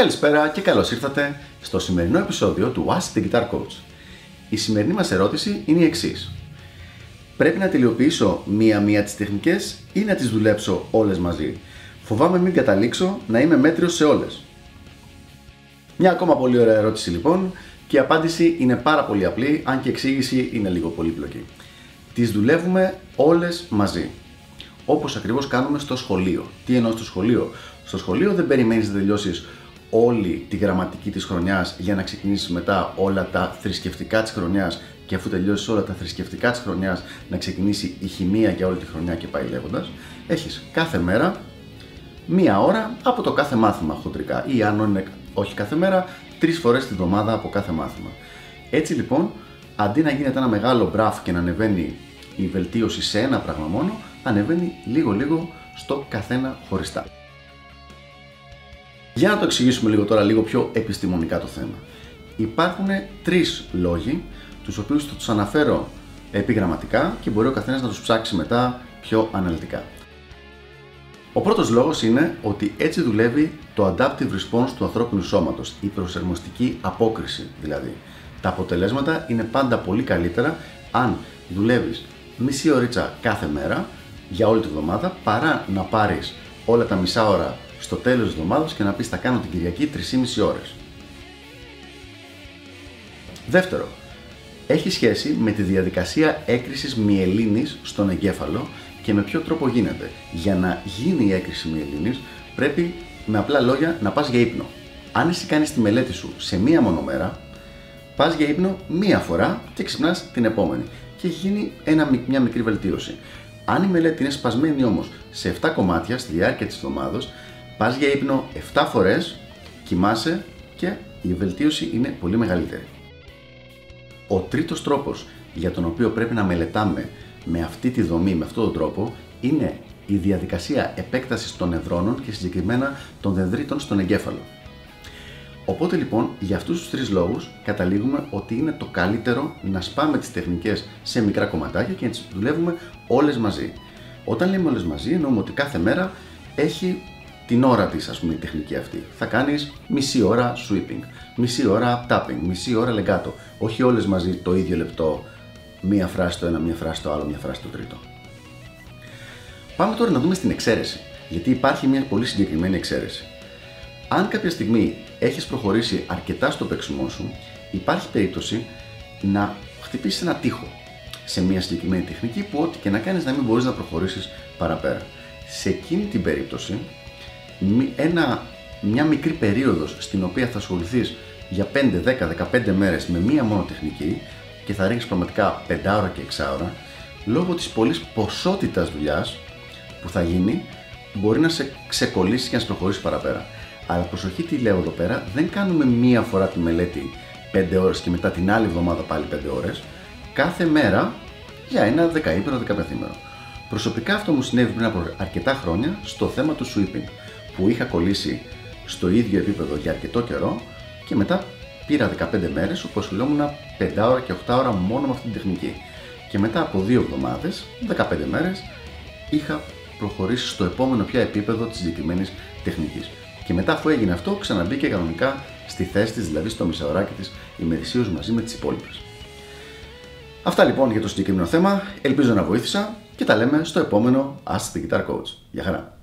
Καλησπέρα και καλώς ήρθατε στο σημερινό επεισόδιο του Ask the Guitar Coach. Η σημερινή μας ερώτηση είναι η εξής. Πρέπει να τελειοποιήσω μία-μία τις τεχνικές ή να τις δουλέψω όλες μαζί; Φοβάμαι μην καταλήξω να είμαι μέτριος σε όλες. Μια ακόμα πολύ ωραία ερώτηση λοιπόν και η απάντηση είναι πάρα πολύ απλή, αν και η εξήγηση είναι λίγο πολύπλοκη. Τις δουλεύουμε όλες μαζί. Όπως ακριβώς κάνουμε στο σχολείο. Τι εννοώ στο σχολείο; Στο σχολείο δεν περιμένεις να τελειώσεις όλη τη γραμματική της χρονιάς για να ξεκινήσεις μετά όλα τα θρησκευτικά της χρονιάς και αφού τελειώσεις όλα τα θρησκευτικά της χρονιάς να ξεκινήσει η χημεία για όλη τη χρονιά και πάει λέγοντας, έχεις κάθε μέρα μία ώρα από το κάθε μάθημα χοντρικά ή αν είναι όχι κάθε μέρα, τρεις φορές τη βδομάδα από κάθε μάθημα. Έτσι λοιπόν, αντί να γίνεται ένα μεγάλο μπραφ και να ανεβαίνει η βελτίωση σε ένα πράγμα μόνο, ανεβαίνει λίγο λίγο στο καθένα χωριστά. Για να το εξηγήσουμε λίγο τώρα, λίγο πιο επιστημονικά το θέμα. Υπάρχουν τρεις λόγοι, τους οποίους θα τους αναφέρω επιγραμματικά και μπορεί ο καθένας να τους ψάξει μετά πιο αναλυτικά. Ο πρώτος λόγος είναι ότι έτσι δουλεύει το adaptive response του ανθρώπινου σώματος, η προσαρμοστική απόκριση δηλαδή. Τα αποτελέσματα είναι πάντα πολύ καλύτερα αν δουλεύεις μισή ωρίτσα κάθε μέρα για όλη τη βδομάδα παρά να πάρεις όλα τα μισά ώρα στο τέλος της εβδομάδας και να πεις θα κάνω την Κυριακή 3,5 ώρες. Δεύτερο, έχει σχέση με τη διαδικασία έκρησης μυελίνης στον εγκέφαλο και με ποιο τρόπο γίνεται. Για να γίνει η έκρηση μυελίνης πρέπει με απλά λόγια να πας για ύπνο. Αν εσύ κάνεις τη μελέτη σου σε μία μόνο μέρα, πας για ύπνο μία φορά και ξυπνάς την επόμενη και έχει γίνει ένα, μια μικρή βελτίωση. Αν η μελέτη είναι σπασμένη όμως σε 7 κομμάτια στη διάρκεια της εβδομάδας, πας για ύπνο 7 φορές, κοιμάσαι και η βελτίωση είναι πολύ μεγαλύτερη. Ο τρίτος τρόπος για τον οποίο πρέπει να μελετάμε με αυτή τη δομή, με αυτόν τον τρόπο, είναι η διαδικασία επέκτασης των νευρώνων και συγκεκριμένα των δενδρίτων στον εγκέφαλο. Οπότε λοιπόν για αυτούς τους τρεις λόγους καταλήγουμε ότι είναι το καλύτερο να σπάμε τις τεχνικές σε μικρά κομματάκια και να τις δουλεύουμε όλες μαζί. Όταν λέμε όλες μαζί εννοούμε ότι κάθε μέρα έχει την ώρα της ας πούμε η τεχνική αυτή. Θα κάνεις μισή ώρα sweeping, μισή ώρα tapping, μισή ώρα legato. Όχι όλες μαζί το ίδιο λεπτό, μία φράση το ένα, μία φράση το άλλο, μία φράση το τρίτο. Πάμε τώρα να δούμε στην εξαίρεση, γιατί υπάρχει μια πολύ συγκεκριμένη εξαίρεση. Αν κάποια στιγμή έχεις προχωρήσει αρκετά στο παίξιμό σου, υπάρχει περίπτωση να χτυπήσεις ένα τοίχο σε μια συγκεκριμένη τεχνική που ό,τι και να κάνεις να μην μπορείς να προχωρήσεις παραπέρα. Σε εκείνη την περίπτωση ένα, μια μικρή περίοδος στην οποία θα ασχοληθείς για 5, 10, 15 μέρες με μία μόνο τεχνική και θα ρίξεις πραγματικά 5 ώρα και 6 ώρα, λόγω της πολλής ποσότητας δουλειάς που θα γίνει, μπορεί να σε ξεκολλήσει και να σε προχωρήσει παραπέρα. Αλλά προσοχή τι λέω εδώ πέρα, δεν κάνουμε μία φορά τη μελέτη 5 ώρες και μετά την άλλη εβδομάδα πάλι 5 ώρες, κάθε μέρα για ένα δεκαήμερο, δεκαπενθήμερο. Προσωπικά αυτό μου συνέβη πριν από αρκετά χρόνια στο θέμα του sweeping που είχα κολλήσει στο ίδιο επίπεδο για αρκετό καιρό και μετά πήρα 15 μέρες όπου ασχολιόμουν 5 ώρα και 8 ώρα μόνο με αυτή την τεχνική. Και μετά από 2 εβδομάδες, 15 μέρες, είχα προχωρήσει στο επόμενο πια επίπεδο της συγκεκριμένης τεχνικής. Και μετά αφού έγινε αυτό, ξαναμπήκε κανονικά στη θέση της, δηλαδή στο μισάωράκι της ημερησίως μαζί με τις υπόλοιπες. Αυτά λοιπόν για το συγκεκριμένο θέμα, ελπίζω να βοήθησα και τα λέμε στο επόμενο Ask the Guitar Coach. Γεια χαρά!